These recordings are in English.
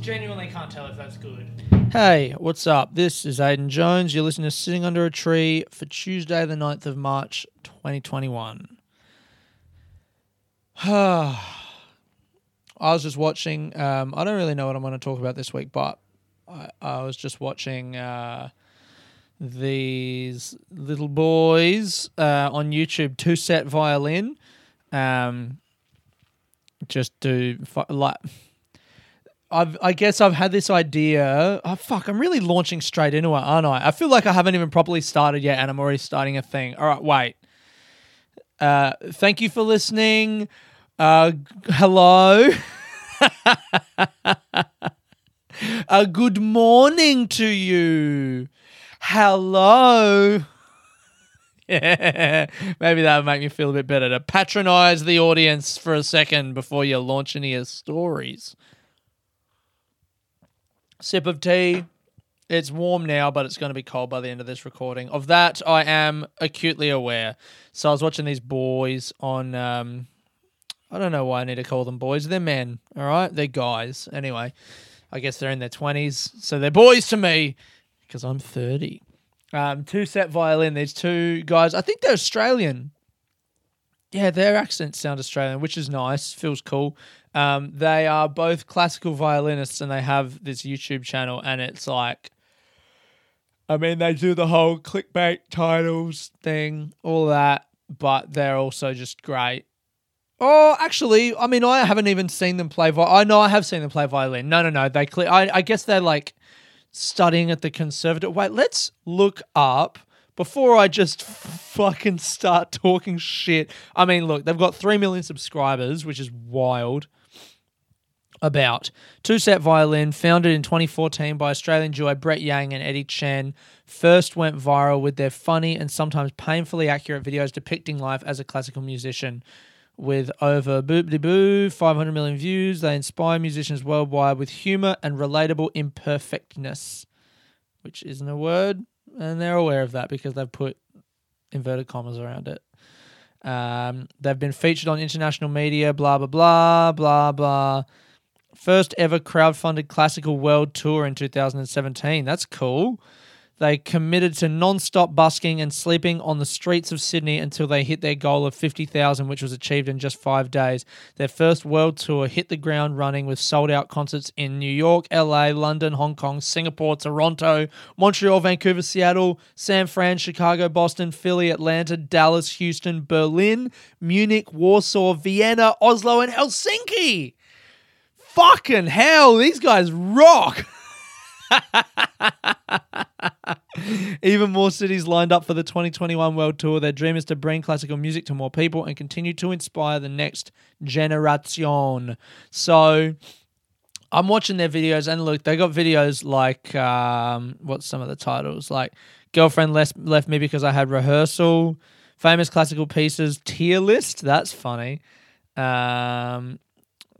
genuinely can't tell if that's good. Hey, what's up? This is Aiden Jones. You're listening to Sitting Under a Tree for Tuesday, the 9th of March, 2021. I was just watching. Um, I don't really know what I'm going to talk about this week, but I, I was just watching uh, these little boys uh, on YouTube, TwoSet Violin. Um, just do like. I've, I guess I've had this idea. Oh, fuck, I'm really launching straight into it, aren't I? I feel like I haven't even properly started yet, and I'm already starting a thing. All right, wait. Uh, thank you for listening. Uh, hello. uh, good morning to you. Hello. Yeah, maybe that would make me feel a bit better to patronize the audience for a second before you launch into your stories. Sip of tea. It's warm now, but it's going to be cold by the end of this recording. Of that, I am acutely aware. So I was watching these boys on. Um, I don't know why I need to call them boys. They're men, all right? They're guys. Anyway, I guess they're in their 20s. So they're boys to me because I'm 30. Um, TwoSet Violin. There's two guys. I think they're Australian. Yeah, their accents sound Australian, which is nice. Feels cool. Um, they are both classical violinists, and they have this YouTube channel, and it's like, I mean, they do the whole clickbait titles thing, all that, but they're also just great. Oh, actually, I mean, I haven't even seen them play. Vi- I know I have seen them play violin. No, no, no. They clear. I, I guess they're like studying at the conservative. Wait, let's look up before I just fucking start talking shit. I mean, look, they've got 3 million subscribers, which is wild. About TwoSet Violin, founded in 2014 by Australian duo Brett Yang and Eddie Chen, first went viral with their funny and sometimes painfully accurate videos depicting life as a classical musician. With over boop de boo, 500 million views, they inspire musicians worldwide with humor and relatable imperfectness, which isn't a word, and they're aware of that because they've put inverted commas around it. Um, they've been featured on international media, blah, blah, blah, blah, blah. First ever crowdfunded classical world tour in 2017. That's cool. They committed to non-stop busking and sleeping on the streets of Sydney until they hit their goal of 50,000, which was achieved in just five days. Their first world tour hit the ground running with sold-out concerts in New York, LA, London, Hong Kong, Singapore, Toronto, Montreal, Vancouver, Seattle, San Fran, Chicago, Boston, Philly, Atlanta, Dallas, Houston, Berlin, Munich, Warsaw, Vienna, Oslo, and Helsinki. Fucking hell, these guys rock. Even more cities lined up for the 2021 World Tour. Their dream is to bring classical music to more people and continue to inspire the next generation. So I'm watching their videos, and look, they got videos like um, what's some of the titles? Like Girlfriend left, left Me Because I Had Rehearsal, Famous Classical Pieces, Tier List. That's funny. Um,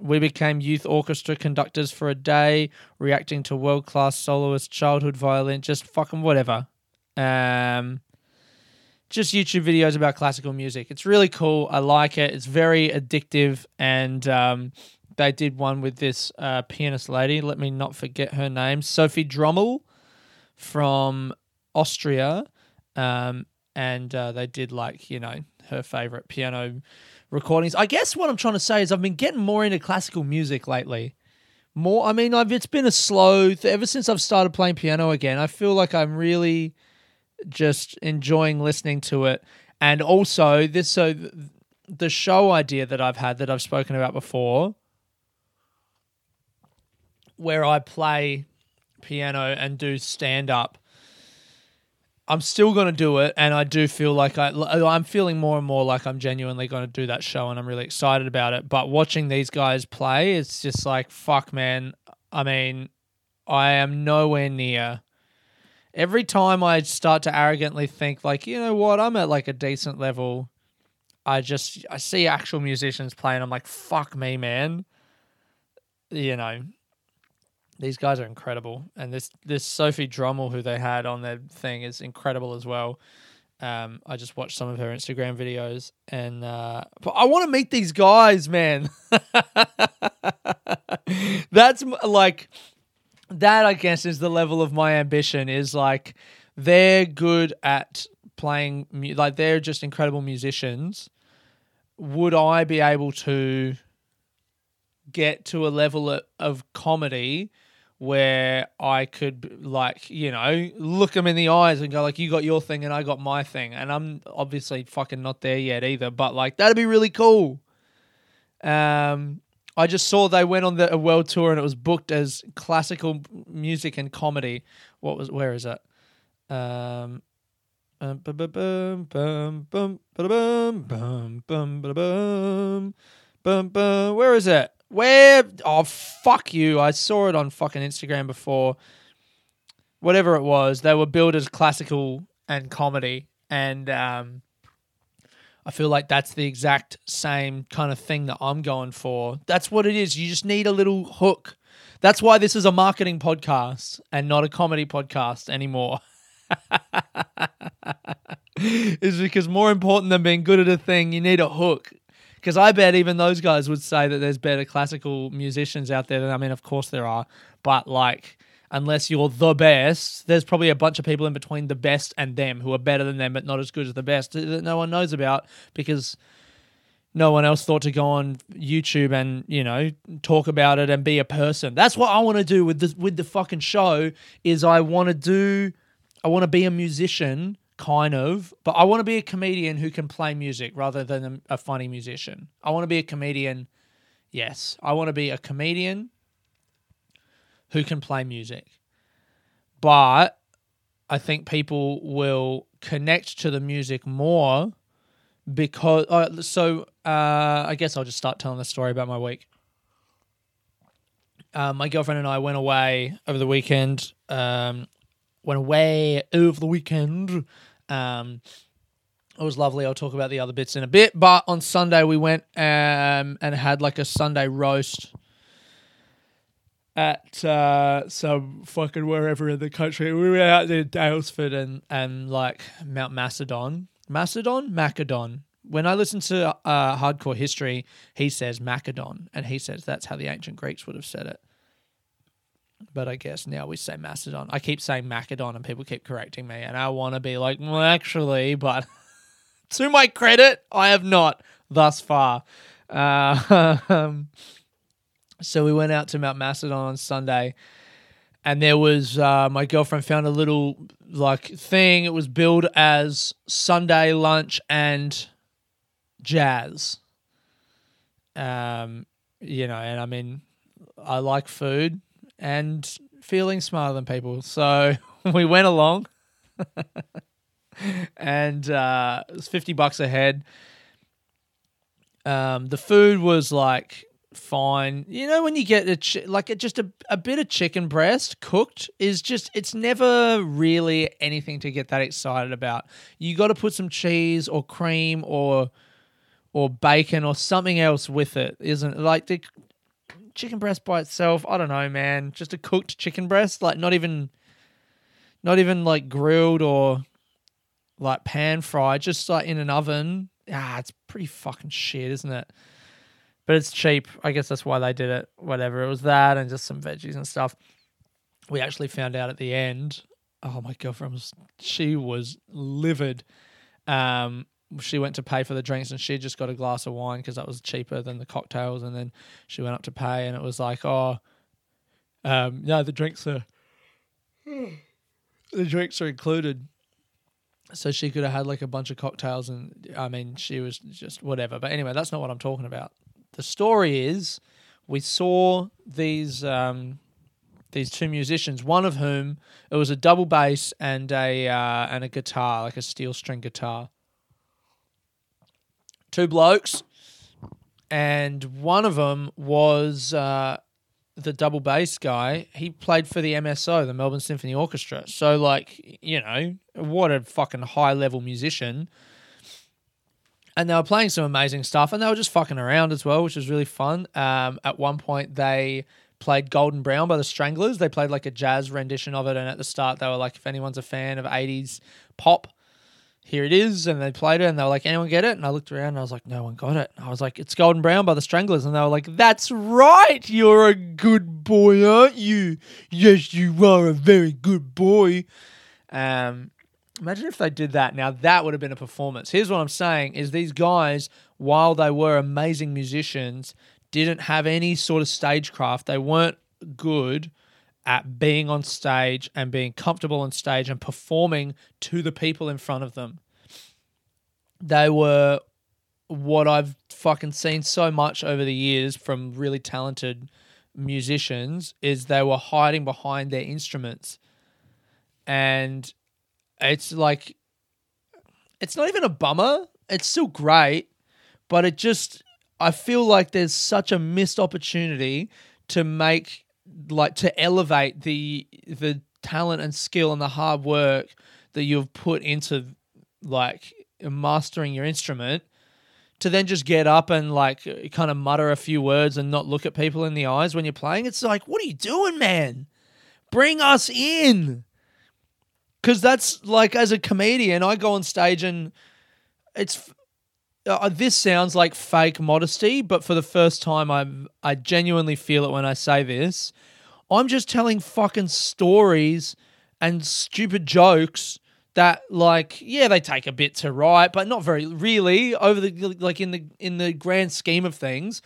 we became youth orchestra conductors for a day, reacting to world class soloist, childhood violin, just fucking whatever. Um, just YouTube videos about classical music. It's really cool. I like it. It's very addictive. And um, they did one with this uh, pianist lady. Let me not forget her name Sophie Druml from Austria. Um, and uh, they did like, you know, her favorite piano recordings. I guess what I'm trying to say is I've been getting more into classical music lately. More, I mean, I've it's been a slow ever since I've started playing piano again. I feel like I'm really just enjoying listening to it, and also this so th- the show idea that I've had that I've spoken about before, where I play piano and do stand up I'm still going to do it, and I do feel like I, I'm feeling more and more like I'm genuinely going to do that show, and I'm really excited about it. But watching these guys play, it's just like fuck, man. I mean, I am nowhere near. Every time I start to arrogantly think, like, you know what, I'm at like a decent level. I just I see actual musicians playing. I'm like, fuck me, man. You know, these guys are incredible, and this this Sophie Druml who they had on their thing is incredible as well. Um, I just watched some of her Instagram videos, and uh, I want to meet these guys, man. That's like that. I guess is the level of my ambition. Is like they're good at playing, mu- like they're just incredible musicians. Would I be able to get to a level of, of comedy where I could like you know look them in the eyes and go like you got your thing and I got my thing and I'm obviously fucking not there yet either but like that'd be really cool. Um, I just saw they went on the a world tour and it was booked as classical music and comedy. What was where is it? Um. Where is it? Where? Oh, fuck you. I saw it on fucking Instagram before. Whatever it was, they were billed as classical and comedy. And um, I feel like that's the exact same kind of thing that I'm going for. That's what it is. You just need a little hook. That's why this is a marketing podcast and not a comedy podcast anymore. is because more important than being good at a thing, you need a hook. Because I bet even those guys would say that there's better classical musicians out there. Than, I mean, of course there are, but like, unless you're the best, there's probably a bunch of people in between the best and them who are better than them, but not as good as the best uh, that no one knows about because no one else thought to go on YouTube and you know talk about it and be a person. That's what I want to do with this with the fucking show. Is I want to do, I want to be a musician, kind of, but I want to be a comedian who can play music rather than a, funny musician. I want to be a comedian. Yes, I want to be a comedian who can play music, but I think people will connect to the music more because uh, so uh, I guess I'll just start telling the story about my week. Uh, my girlfriend and I went away over the weekend. Um, went away over the weekend. Um, it was lovely. I'll talk about the other bits in a bit. But on Sunday we went um, and had like a Sunday roast at uh, some fucking wherever in the country. We were out in Daylesford and and like Mount Macedon. Macedon? Macedon. When I listen to uh, hardcore history, he says Macedon, and he says that's how the ancient Greeks would have said it. But I guess now we say Macedon. I keep saying Macedon, and people keep correcting me, and I want to be like, well, actually, but to my credit, I have not thus far. Uh, so we went out to Mount Macedon on Sunday, and there was uh, my girlfriend found a little like thing. It was billed as Sunday lunch and jazz. Um, you know, and I mean, I like food and feeling smarter than people, so we went along, and uh, it was fifty bucks a head. Um, the food was like fine. You know when you get a like a, just a, a bit of chicken breast cooked is just it's never really anything to get that excited about. You got to put some cheese or cream or or bacon or something else with it, isn't? Like the chicken breast by itself, I don't know, man. Just a cooked chicken breast, like not even not even like grilled or like pan fried, just like in an oven. Ah, it's pretty fucking shit, isn't it? but it's cheap. I guess that's why they did it. Whatever. It was that and just some veggies and stuff. We actually found out at the end. Oh, my girlfriend was she was livid. Um, she went to pay for the drinks and she just got a glass of wine because that was cheaper than the cocktails. And then she went up to pay and it was like, oh, um, no, the drinks are the drinks are included. So she could have had like a bunch of cocktails and I mean she was just whatever. But anyway, that's not what I'm talking about the story is we saw these um, these two musicians, one of whom it was a double bass and a uh, and a guitar, like a steel string guitar. Two blokes, and one of them was uh, the double bass guy. He played for the MSO, the Melbourne Symphony Orchestra. So, like, you know, what a fucking high level musician and they were playing some amazing stuff and they were just fucking around as well which was really fun um, at one point they played golden brown by the stranglers they played like a jazz rendition of it and at the start they were like if anyone's a fan of 80s pop here it is. And they played it and they were like, anyone get it? And I looked around and I was like, no one got it. And I was like, it's Golden Brown by the Stranglers. And they were like, that's right. You're a good boy, aren't you? Yes, you are a very good boy. Um, imagine if they did that. Now that would have been a performance. Here's what I'm saying: is these guys, while they were amazing musicians, didn't have any sort of stagecraft. They weren't good at being on stage and being comfortable on stage and performing to the people in front of them. They were what I've fucking seen so much over the years from really talented musicians is they were hiding behind their instruments. And it's like it's not even a bummer. It's still great, but it just I feel like there's such a missed opportunity to make like to elevate the the talent and skill and the hard work that you've put into like mastering your instrument to then just get up and like kind of mutter a few words and not look at people in the eyes when you're playing. It's like what are you doing man? Bring us in. Because that's like as a comedian i go on stage and it's uh, this sounds like fake modesty but for the first time i i genuinely feel it when i say this. I'm just telling fucking stories and stupid jokes that like yeah they take a bit to write but not very really over the like in the in the grand scheme of things.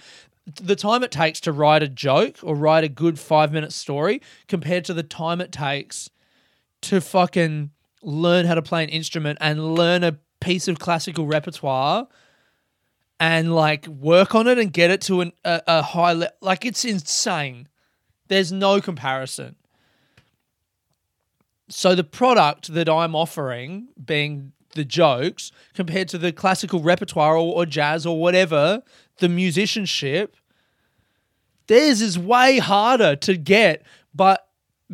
The time it takes to write a joke or write a good 5 minute story compared to the time it takes to fucking learn how to play an instrument and learn a piece of classical repertoire and like work on it and get it to an, a, a high level. Like it's insane. There's no comparison. So the product that I'm offering, being the jokes, compared to the classical repertoire or, or jazz or whatever, the musicianship, theirs is way harder to get. But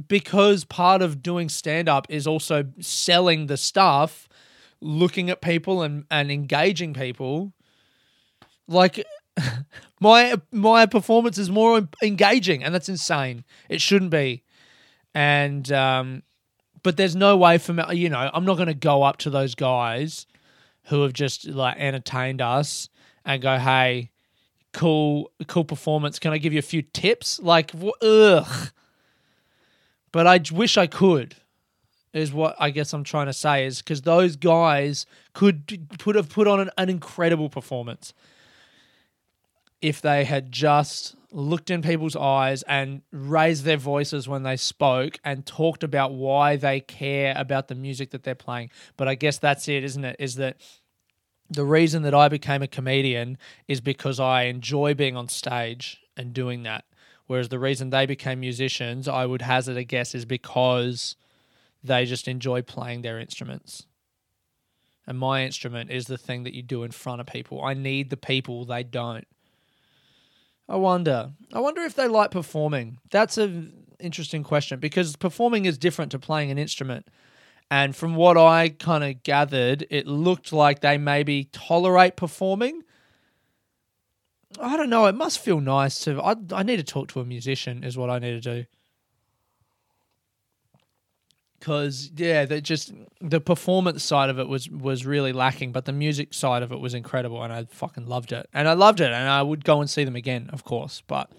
because part of doing stand up is also selling the stuff, looking at people and, and engaging people, like my my performance is more engaging and that's insane. It shouldn't be. And um but there's no way for me, you know, I'm not going to go up to those guys who have just like entertained us and go, "Hey, cool cool performance. Can I give you a few tips?" Like, ugh but I wish I could. Is what I guess I'm trying to say is because those guys could put have put on an, an incredible performance if they had just looked in people's eyes and raised their voices when they spoke and talked about why they care about the music that they're playing. But I guess that's it, isn't it? Is that the reason that I became a comedian is because I enjoy being on stage and doing that. Whereas the reason they became musicians, I would hazard a guess, is because they just enjoy playing their instruments. And my instrument is the thing that you do in front of people. I need the people, they don't. I wonder. I wonder if they like performing. That's an interesting question because performing is different to playing an instrument. And from what I kind of gathered, it looked like they maybe tolerate performing, I don't know. It must feel nice to. I I need to talk to a musician. Is what I need to do. Because yeah, that just the performance side of it was was really lacking, but the music side of it was incredible, and I fucking loved it, and I loved it, and I would go and see them again, of course. But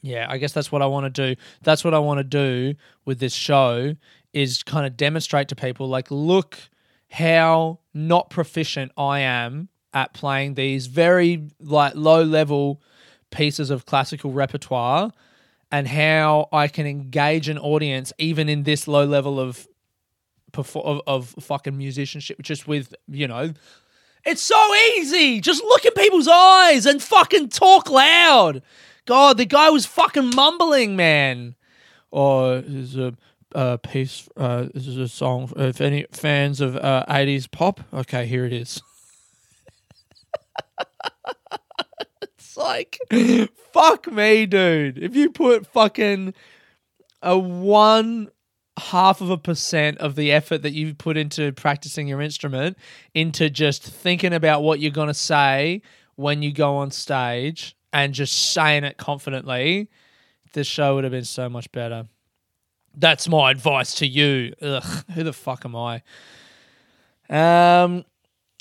yeah, I guess that's what I want to do. That's what I want to do with this show is kind of demonstrate to people, like, look how not proficient I am at playing these very like low level pieces of classical repertoire and how I can engage an audience even in this low level of of, of fucking musicianship just with you know it's so easy. Just look in people's eyes and fucking talk loud. God the guy was fucking mumbling man. Or is a piece uh, this is a song if any fans of uh, 80s pop. Okay here it is it's like, fuck me, dude. If you put fucking a one half of a percent of the effort that you put into practicing your instrument into just thinking about what you're going to say when you go on stage and just saying it confidently, this show would have been so much better. That's my advice to you. Ugh, who the fuck am I? Um,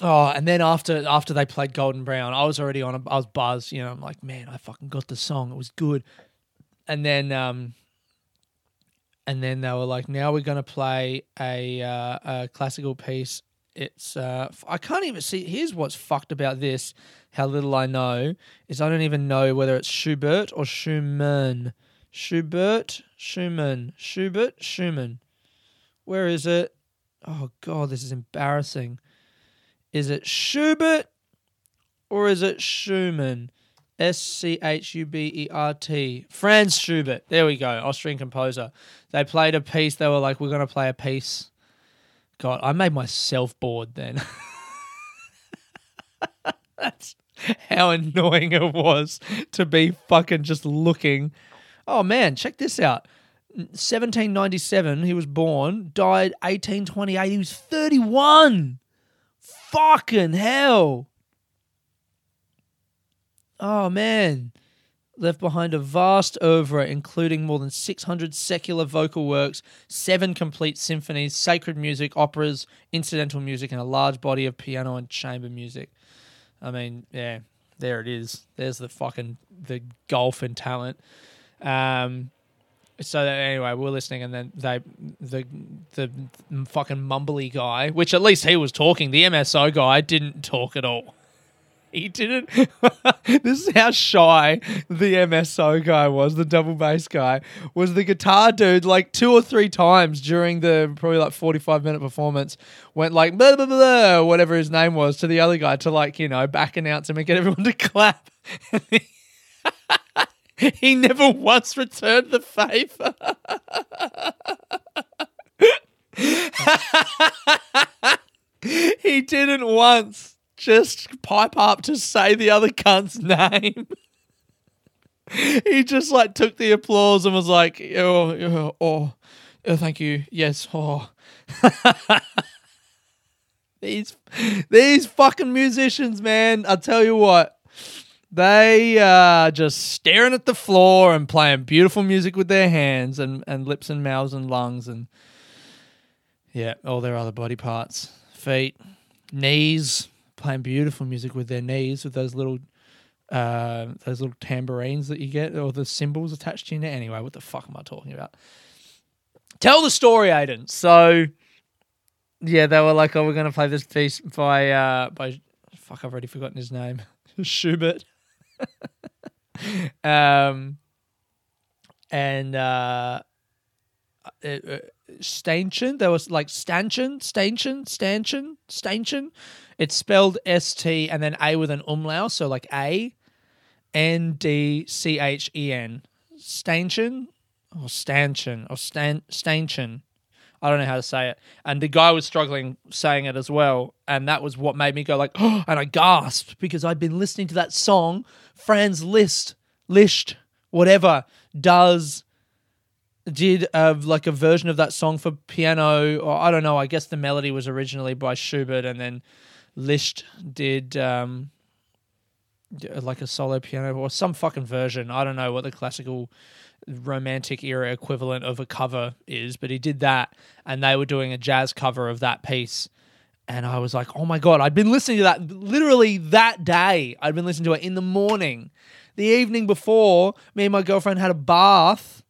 oh, and then after after they played Golden Brown, I was already on. A, I was buzzed. You know, I'm like, man, I fucking got the song. It was good. And then um, and then they were like, now we're gonna play a uh, a classical piece. It's uh, I can't even see. Here's what's fucked about this. How little I know is I don't even know whether it's Schubert or Schumann. Schubert, Schumann, Schubert, Schumann. Where is it? Oh god, this is embarrassing. Is it Schubert or is it Schumann? S C H U B E R T. Franz Schubert. There we go. Austrian composer. They played a piece. They were like, we're going to play a piece. God, I made myself bored then. That's how annoying it was to be fucking just looking. Oh man, check this out. 1797, he was born, died 1828. He was 31. Fucking hell. Oh man. Left behind a vast oeuvre, including more than 600 secular vocal works, seven complete symphonies, sacred music, operas, incidental music, and a large body of piano and chamber music. I mean, yeah, there it is. There's the fucking the golf and talent. Um, so anyway, we're listening, and then they the the fucking mumbly guy, which at least he was talking. The MSO guy didn't talk at all. He didn't. this is how shy the MSO guy was. The double bass guy was the guitar dude. Like two or three times during the probably like forty five minute performance, went like blah blah blah, whatever his name was, to the other guy to like you know back announce him and get everyone to clap. he never once returned the favor. he didn't once just pipe up to say the other cunt's name. he just like took the applause and was like, oh, oh, oh, oh thank you. Yes. Oh. these these fucking musicians, man, I'll tell you what. They are just staring at the floor and playing beautiful music with their hands and, and lips and mouths and lungs and yeah, all their other body parts. Feet, knees, playing beautiful music with their knees with those little uh, those little tambourines that you get or the cymbals attached to neck. Anyway, what the fuck am I talking about? Tell the story, Aiden. So yeah, they were like, "Oh, we're gonna play this piece by uh, by fuck, I've already forgotten his name, Schubert." um, and uh, uh, Stanchion. There was like Stanchion, Stanchion, Stanchion, Stanchion. It's spelled S T and then A with an umlaut, so like A N D C H E N. Stanchion or Stanchion or Stan Stanchion. I don't know how to say it. And the guy was struggling saying it as well. And that was what made me go like, oh, and I gasped because I'd been listening to that song, Franz Liszt, Liszt, whatever, does did uh, like a version of that song for piano, or I don't know. I guess the melody was originally by Schubert, and then Liszt did um, like a solo piano or some fucking version. I don't know what the classical romantic era equivalent of a cover is, but he did that, and they were doing a jazz cover of that piece. And I was like, oh my God, I'd been listening to that literally that day. I'd been listening to it in the morning. The evening before, me and my girlfriend had a bath,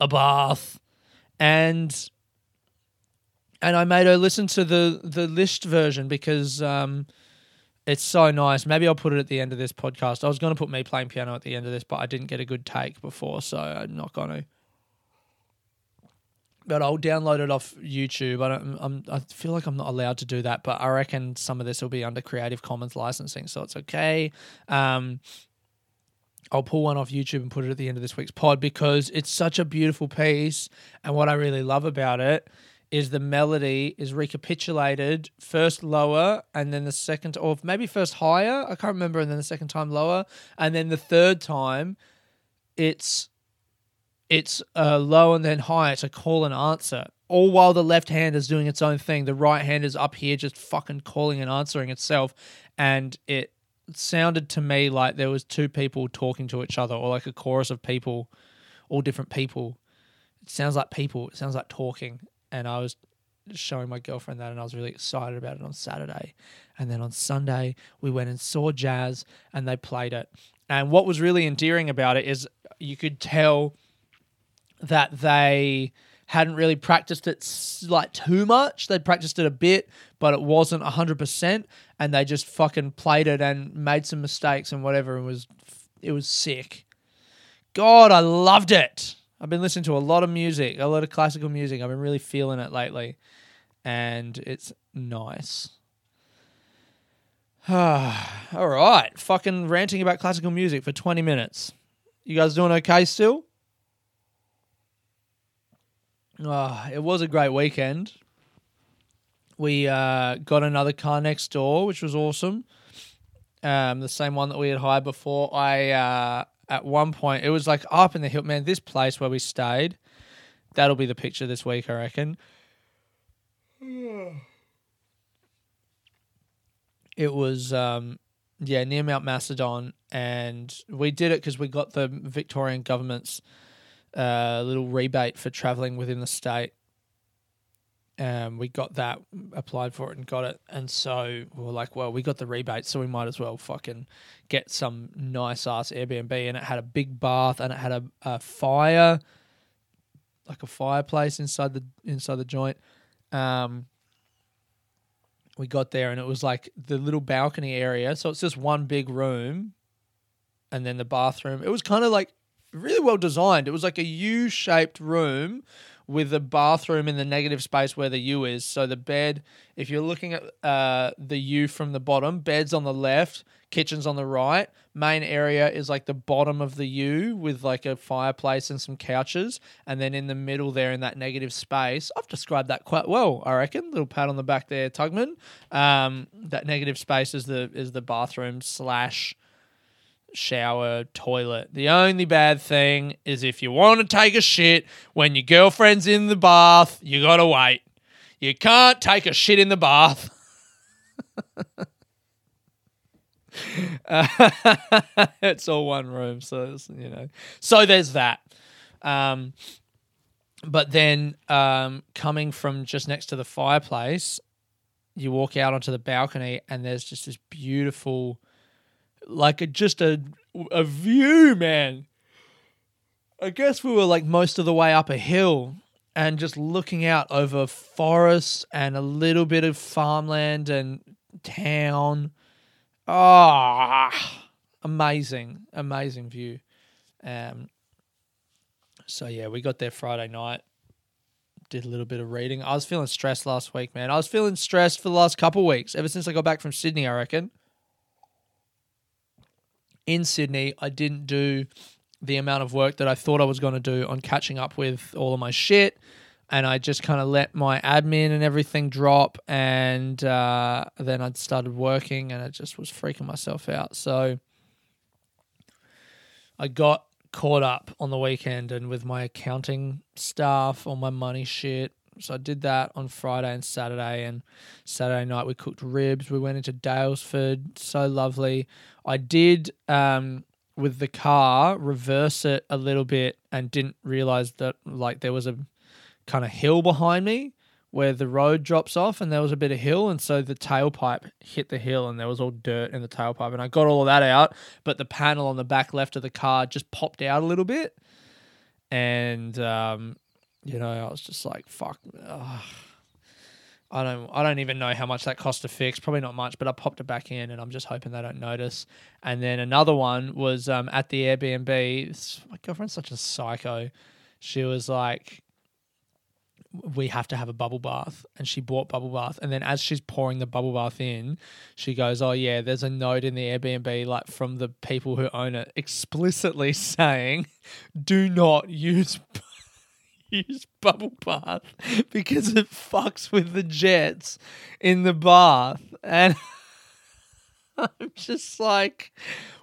a bath, and and I made her listen to the the Liszt version because um, it's so nice. Maybe I'll put it at the end of this podcast. I was going to put me playing piano at the end of this, but I didn't get a good take before, so I'm not going to. But I'll download it off YouTube. I don't. I'm, I feel like I'm not allowed to do that, but I reckon some of this will be under Creative Commons licensing, so it's okay. Um, I'll pull one off YouTube and put it at the end of this week's pod because it's such a beautiful piece, and what I really love about it is the melody is recapitulated first lower and then the second or maybe first higher i can't remember and then the second time lower and then the third time it's it's uh, low and then high to call and answer all while the left hand is doing its own thing. The right hand is up here just fucking calling and answering itself and it sounded to me like there was two people talking to each other or like a chorus of people all different people. It sounds like people. It sounds like talking and I was showing my girlfriend that, and I was really excited about it on Saturday. And then on Sunday, we went and saw Jazz, and they played it. And what was really endearing about it is you could tell that they hadn't really practiced it like too much. They'd practiced it a bit, but it wasn't 100%. And they just fucking played it and made some mistakes and whatever. And was it was sick. God, I loved it. I've been listening to a lot of music, a lot of classical music. I've been really feeling it lately. And it's nice. All right. Fucking ranting about classical music for 20 minutes. You guys doing okay still? Ah, it was a great weekend. We uh, got another car next door, which was awesome. Um, the same one that we had hired before. I uh, at one point it was like up in the hill, man. This place where we stayed, that'll be the picture this week, I reckon. It was um, yeah near Mount Macedon, and we did it because we got the Victorian government's uh, little rebate for traveling within the state. Um, we got that, applied for it, and got it. And so we were like, well, we got the rebate, so we might as well fucking get some nice ass Airbnb. And it had a big bath, and it had a, a fire, like a fireplace inside the inside the joint. Um, we got there, and it was like the little balcony area. So it's just one big room, and then the bathroom. It was kind of like really well designed. It was like a U shaped room with the bathroom in the negative space where the U is. So the bed, if you're looking at uh, the U from the bottom, bed's on the left, kitchen's on the right. Main area is like the bottom of the U with like a fireplace and some couches. And then in the middle there in that negative space, I've described that quite well, I reckon. Little pat on the back there, Tugman. Um, that negative space is the is the bathroom slash shower, toilet. The only bad thing is if you want to take a shit when your girlfriend's in the bath, you got to wait. You can't take a shit in the bath. it's all one room, so you know. So there's that. Um, but then um, coming from just next to the fireplace, you walk out onto the balcony, and there's just this beautiful like a, just a a view, man. I guess we were like most of the way up a hill and just looking out over forests and a little bit of farmland and town. Ah, amazing, amazing view. Um, so yeah, we got there Friday night. Did a little bit of reading. I was feeling stressed last week, man. I was feeling stressed for the last couple weeks, ever since I got back from Sydney. I reckon in Sydney, I didn't do the amount of work that I thought I was going to do on catching up with all of my shit. And I just kind of let my admin and everything drop. And uh, then I'd started working and I just was freaking myself out. So I got caught up on the weekend and with my accounting stuff, all my money shit. So I did that on Friday and Saturday. And Saturday night we cooked ribs. We went into Daylesford. So lovely. I did um, with the car reverse it a little bit and didn't realize that like there was a kind of hill behind me where the road drops off and there was a bit of hill and so the tailpipe hit the hill and there was all dirt in the tailpipe and I got all of that out but the panel on the back left of the car just popped out a little bit and um, you know I was just like fuck ugh. I don't I don't even know how much that cost to fix. Probably not much, but I popped it back in and I'm just hoping they don't notice. And then another one was um, at the Airbnb. My girlfriend's such a psycho. She was like, we have to have a bubble bath. And she bought bubble bath. And then as she's pouring the bubble bath in, she goes, Oh yeah, there's a note in the Airbnb like from the people who own it explicitly saying, do not use use bubble bath because it fucks with the jets in the bath. And I'm just like,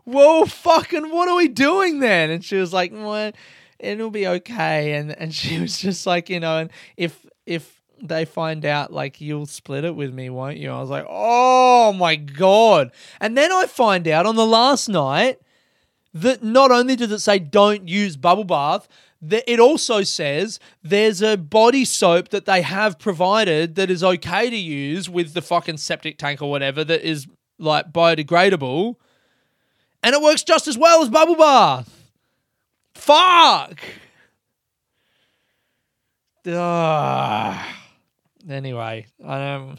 whoa, fucking, what are we doing then? And she was like, it'll be okay. And and she was just like, you know, and if if they find out, like, you'll split it with me, won't you? I was like, oh my god. And then I find out on the last night that not only does it say don't use bubble bath, th- it also says there's a body soap that they have provided that is okay to use with the fucking septic tank or whatever that is like biodegradable, and it works just as well as bubble bath. Fuck. Ugh. Anyway, I um,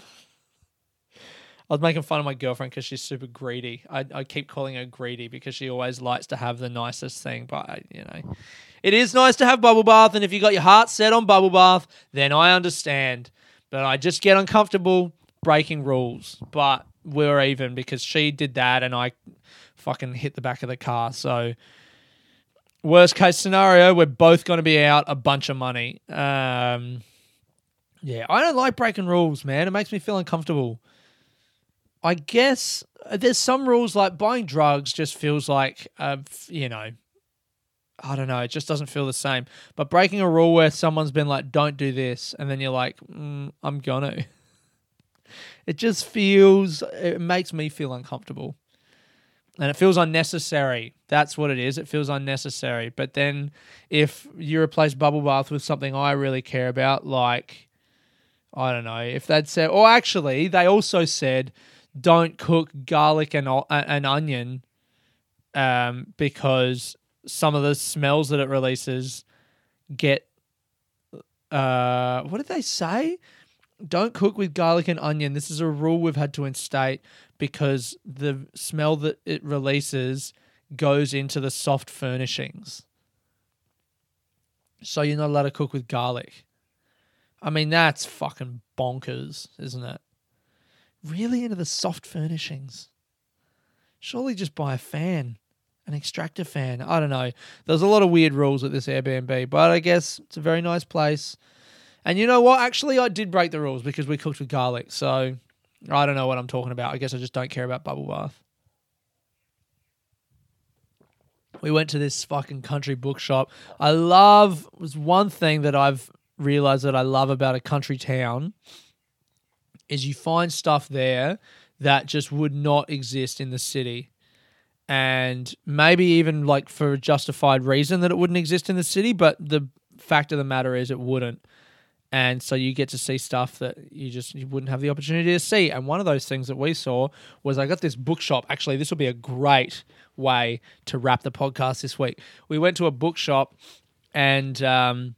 I was making fun of my girlfriend because she's super greedy. I, I keep calling her greedy because she always likes to have the nicest thing. But I, you know, it is nice to have bubble bath, and if you got your heart set on bubble bath, then I understand. But I just get uncomfortable breaking rules. But we're even because she did that, and I fucking hit the back of the car. So worst case scenario, we're both going to be out a bunch of money. Um, yeah, I don't like breaking rules, man. It makes me feel uncomfortable. I guess uh, there's some rules like buying drugs just feels like, uh, you know, I don't know. It just doesn't feel the same. But breaking a rule where someone's been like, "Don't do this," and then you're like, mm, "I'm gonna," it just feels. It makes me feel uncomfortable, and it feels unnecessary. That's what it is. It feels unnecessary. But then, if you replace bubble bath with something I really care about, like I don't know if they'd said, or actually, they also said don't cook garlic and an onion um, because some of the smells that it releases get uh, what did they say? Don't cook with garlic and onion. This is a rule we've had to instate because the smell that it releases goes into the soft furnishings. So you're not allowed to cook with garlic. I mean, that's fucking bonkers, isn't it? really into the soft furnishings. Surely just buy a fan, an extractor fan. I don't know. There's a lot of weird rules at this Airbnb, but I guess it's a very nice place. And you know what? Actually, I did break the rules because we cooked with garlic. So I don't know what I'm talking about. I guess I just don't care about bubble bath. We went to this fucking country bookshop. I love was one thing that I've realized that I love about a country town is you find stuff there that just would not exist in the city. And maybe even like for a justified reason that it wouldn't exist in the city, but the fact of the matter is it wouldn't. And so you get to see stuff that you just you wouldn't have the opportunity to see. And one of those things that we saw was I got this bookshop. Actually, this will be a great way to wrap the podcast this week. We went to a bookshop and um,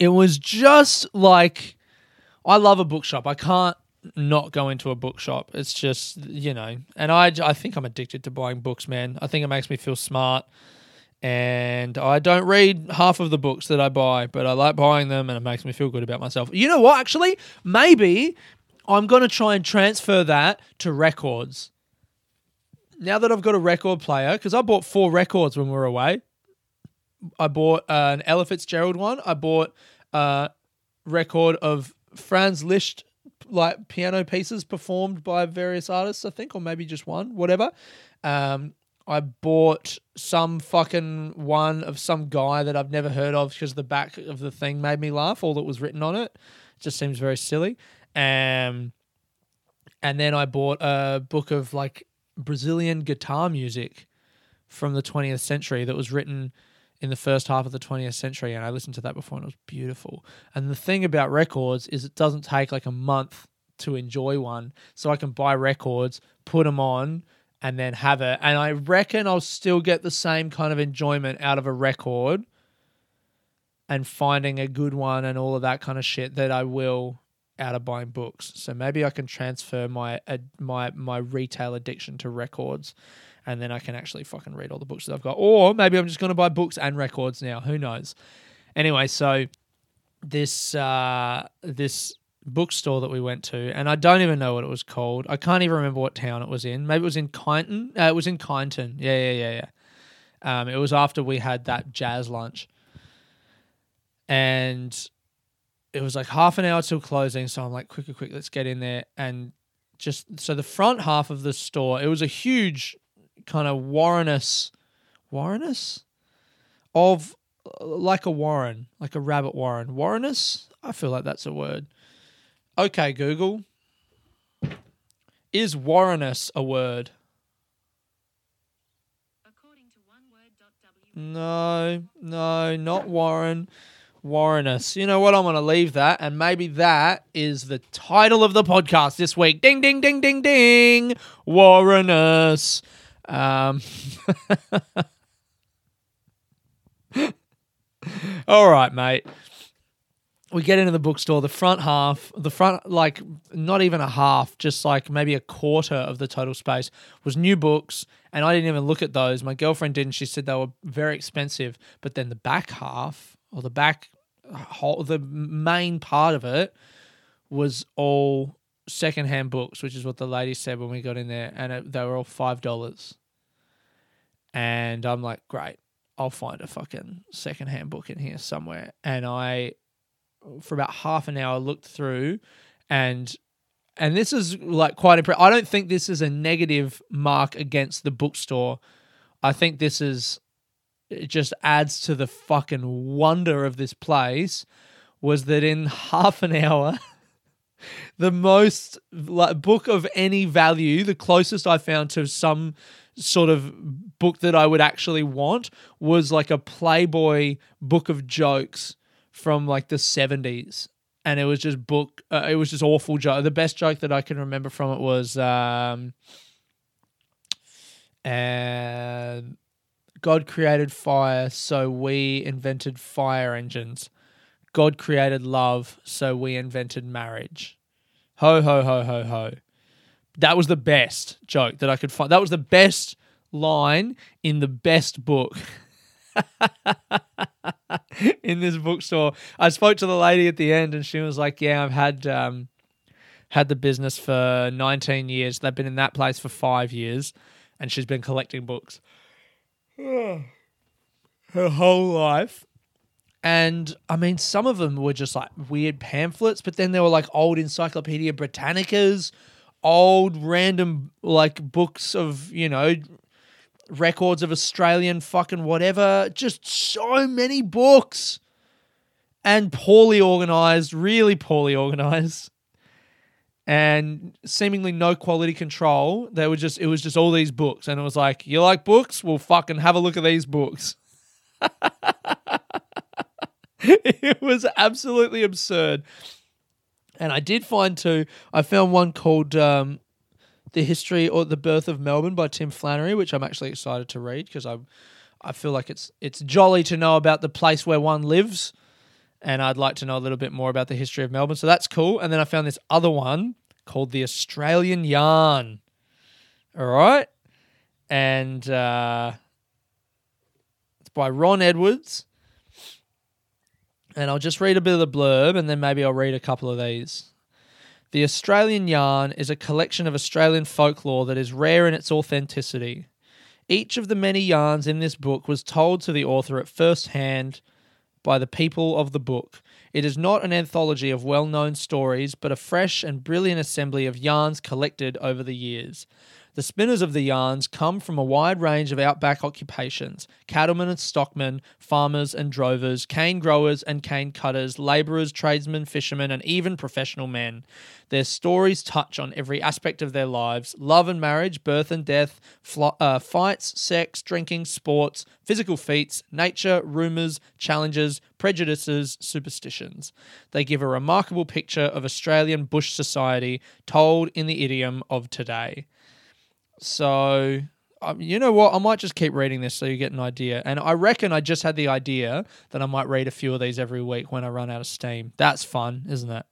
it was just like I love a bookshop. I can't not go into a bookshop. It's just you know, and I I think I'm addicted to buying books, man. I think it makes me feel smart, and I don't read half of the books that I buy, but I like buying them, and it makes me feel good about myself. You know what? Actually, maybe I'm gonna try and transfer that to records. Now that I've got a record player, because I bought four records when we were away. I bought uh, an Ella Fitzgerald one. I bought a record of Franz Liszt like piano pieces performed by various artists, I think, or maybe just one, whatever. Um, I bought some fucking one of some guy that I've never heard of because the back of the thing made me laugh. All that was written on it just seems very silly. Um, and then I bought a book of like Brazilian guitar music from the 20th century that was written in the first half of the 20th century and I listened to that before and it was beautiful. And the thing about records is it doesn't take like a month to enjoy one. So I can buy records, put them on and then have it. And I reckon I'll still get the same kind of enjoyment out of a record and finding a good one and all of that kind of shit that I will out of buying books. So maybe I can transfer my uh, my my retail addiction to records and then I can actually fucking read all the books that I've got. Or maybe I'm just going to buy books and records now. Who knows? Anyway, so this uh, this bookstore that we went to, and I don't even know what it was called. I can't even remember what town it was in. Maybe it was in Kyneton. Uh, it was in Kyneton. Yeah, yeah, yeah, yeah. Um, it was after we had that jazz lunch, and it was like half an hour till closing. So I'm like, quicker, quick, let's get in there. And just so the front half of the store, it was a huge kind of Warrenus, Warrenus of uh, like a warren, like a rabbit warren. Warrenus? I feel like that's a word. Okay, Google. Is Warrenus a word? according to oneword.w. No, no, not Warren. Warrenus. You know what? I'm going to leave that, and maybe that is the title of the podcast this week. Ding, ding, ding, ding, ding. Warrenus. Um, all right, mate. We get into the bookstore. The front half, the front, like not even a half, just like maybe a quarter of the total space was new books. And I didn't even look at those. My girlfriend did, and she said they were very expensive. But then the back half, or the back whole, the main part of it was all secondhand books, which is what the lady said when we got in there. And it, they were all $5. And I'm like, great, I'll find a fucking secondhand book in here somewhere. And I, for about half an hour, looked through and and this is like quite impressive. I don't think this is a negative mark against the bookstore. I think this is it just adds to the fucking wonder of this place was that in half an hour the most like book of any value the closest i found to some sort of book that i would actually want was like a playboy book of jokes from like the 70s and it was just book uh, it was just awful joke the best joke that i can remember from it was um and god created fire so we invented fire engines god created love so we invented marriage ho ho ho ho ho that was the best joke that i could find that was the best line in the best book in this bookstore. I spoke to the lady at the end, and she was like, "Yeah, I've had um, had the business for 19 years. They've been in that place for five years, and she's been collecting books her whole life." And I mean, some of them were just like weird pamphlets, but then there were like old Encyclopedia Britannicas, old random like books of you know records of Australian fucking whatever. Just so many books. And poorly organized, really poorly organized. And seemingly no quality control. They were just it was just all these books. And it was like, you like books? Well fucking have a look at these books. it was absolutely absurd. And I did find two. I found one called um, the history or the birth of Melbourne by Tim Flannery, which I'm actually excited to read because I I feel like it's it's jolly to know about the place where one lives, and I'd like to know a little bit more about the history of Melbourne. So that's cool. And then I found this other one called the Australian Yarn. All right, and uh, it's by Ron Edwards. And I'll just read a bit of the blurb, and then maybe I'll read a couple of these. The Australian yarn is a collection of Australian folklore that is rare in its authenticity. Each of the many yarns in this book was told to the author at first hand by the people of the book. It is not an anthology of well known stories, but a fresh and brilliant assembly of yarns collected over the years. The spinners of the yarns come from a wide range of outback occupations cattlemen and stockmen, farmers and drovers, cane growers and cane cutters, labourers, tradesmen, fishermen, and even professional men. Their stories touch on every aspect of their lives love and marriage, birth and death, fl- uh, fights, sex, drinking, sports, physical feats, nature, rumours, challenges, prejudices, superstitions. They give a remarkable picture of Australian bush society told in the idiom of today. So, um, you know what? I might just keep reading this so you get an idea. And I reckon I just had the idea that I might read a few of these every week when I run out of steam. That's fun, isn't it?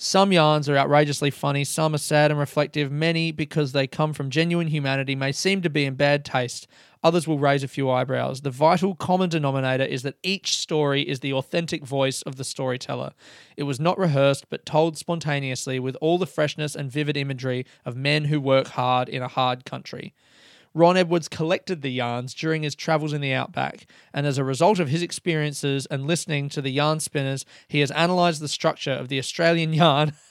Some yarns are outrageously funny, some are sad and reflective. Many, because they come from genuine humanity, may seem to be in bad taste. Others will raise a few eyebrows. The vital common denominator is that each story is the authentic voice of the storyteller. It was not rehearsed, but told spontaneously with all the freshness and vivid imagery of men who work hard in a hard country. Ron Edwards collected the yarns during his travels in the outback, and as a result of his experiences and listening to the yarn spinners, he has analysed the structure of the Australian yarn.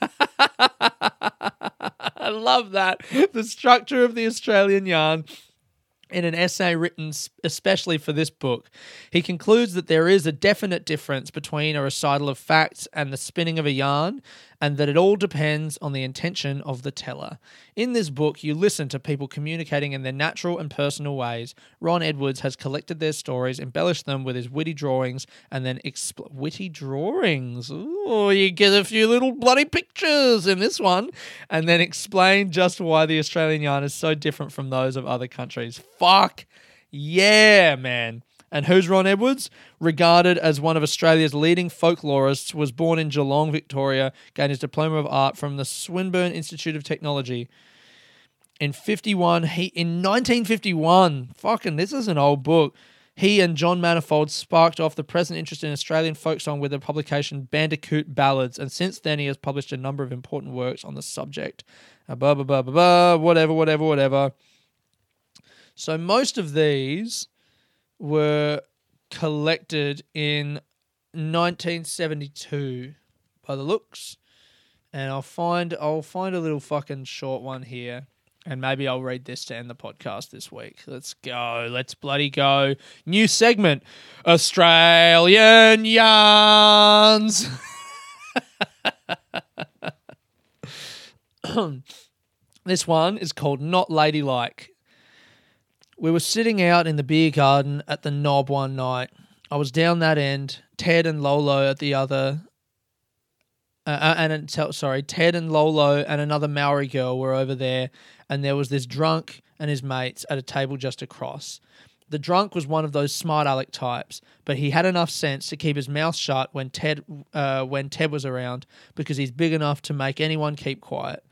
I love that. The structure of the Australian yarn in an essay written especially for this book. He concludes that there is a definite difference between a recital of facts and the spinning of a yarn, and that it all depends on the intention of the teller. In this book, you listen to people communicating in their natural and personal ways. Ron Edwards has collected their stories, embellished them with his witty drawings, and then expl- witty drawings. Ooh, you get a few little bloody pictures in this one, and then explain just why the Australian yarn is so different from those of other countries. Fuck yeah, man. And who's Ron Edwards? Regarded as one of Australia's leading folklorists, was born in Geelong, Victoria, gained his diploma of art from the Swinburne Institute of Technology. In 51, he in 1951, fucking this is an old book. He and John Manifold sparked off the present interest in Australian folk song with the publication Bandicoot Ballads, and since then he has published a number of important works on the subject. Uh, blah, blah, blah, blah, blah, whatever, whatever, whatever. So most of these were collected in 1972 by the looks and I'll find I'll find a little fucking short one here and maybe I'll read this to end the podcast this week. Let's go. Let's bloody go. New segment. Australian yarns. this one is called Not Ladylike. We were sitting out in the beer garden at the knob one night. I was down that end, Ted and Lolo at the other. Uh, uh, and sorry, Ted and Lolo and another Maori girl were over there, and there was this drunk and his mates at a table just across. The drunk was one of those smart aleck types, but he had enough sense to keep his mouth shut when Ted uh, when Ted was around because he's big enough to make anyone keep quiet.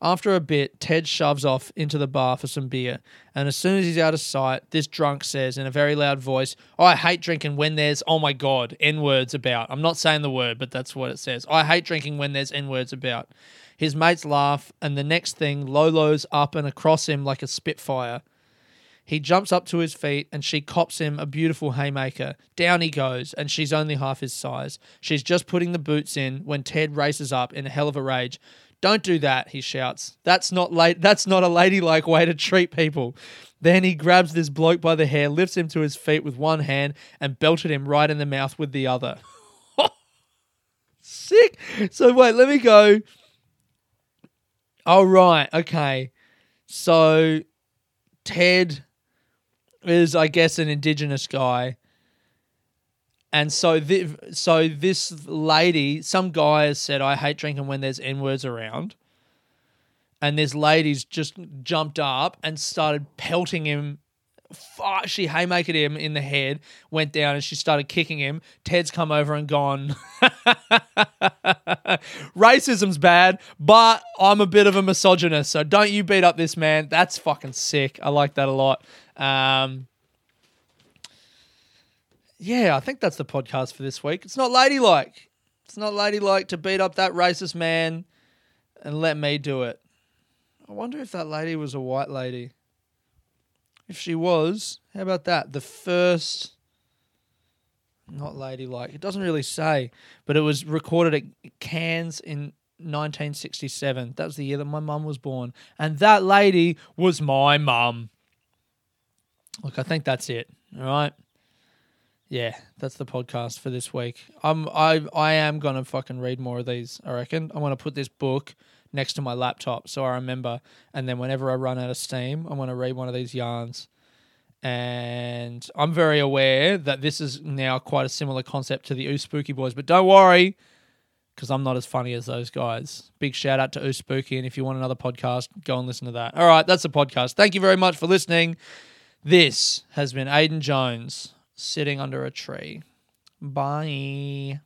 After a bit, Ted shoves off into the bar for some beer, and as soon as he's out of sight, this drunk says in a very loud voice, oh, I hate drinking when there's, oh my god, N words about. I'm not saying the word, but that's what it says. I hate drinking when there's N words about. His mates laugh, and the next thing, Lolo's up and across him like a spitfire. He jumps up to his feet and she cops him a beautiful haymaker. Down he goes, and she's only half his size. She's just putting the boots in when Ted races up in a hell of a rage. Don't do that, he shouts. That's not late that's not a ladylike way to treat people. Then he grabs this bloke by the hair, lifts him to his feet with one hand, and belted him right in the mouth with the other. Sick. So wait, let me go. Oh right, okay. So Ted is, I guess, an indigenous guy. And so, th- so this lady, some guy has said, "I hate drinking when there's n words around," and this lady's just jumped up and started pelting him. She haymakered him in the head, went down, and she started kicking him. Ted's come over and gone. Racism's bad, but I'm a bit of a misogynist, so don't you beat up this man. That's fucking sick. I like that a lot. Um, yeah, I think that's the podcast for this week. It's not ladylike. It's not ladylike to beat up that racist man and let me do it. I wonder if that lady was a white lady. If she was, how about that? The first. Not ladylike. It doesn't really say, but it was recorded at Cairns in 1967. That was the year that my mum was born. And that lady was my mum. Look, I think that's it. All right. Yeah, that's the podcast for this week. I'm I I am gonna fucking read more of these. I reckon I'm gonna put this book next to my laptop so I remember, and then whenever I run out of steam, I'm gonna read one of these yarns. And I'm very aware that this is now quite a similar concept to the Ooh Spooky Boys, but don't worry, because I'm not as funny as those guys. Big shout out to Ooh Spooky, and if you want another podcast, go and listen to that. All right, that's the podcast. Thank you very much for listening. This has been Aiden Jones sitting under a tree. Bye.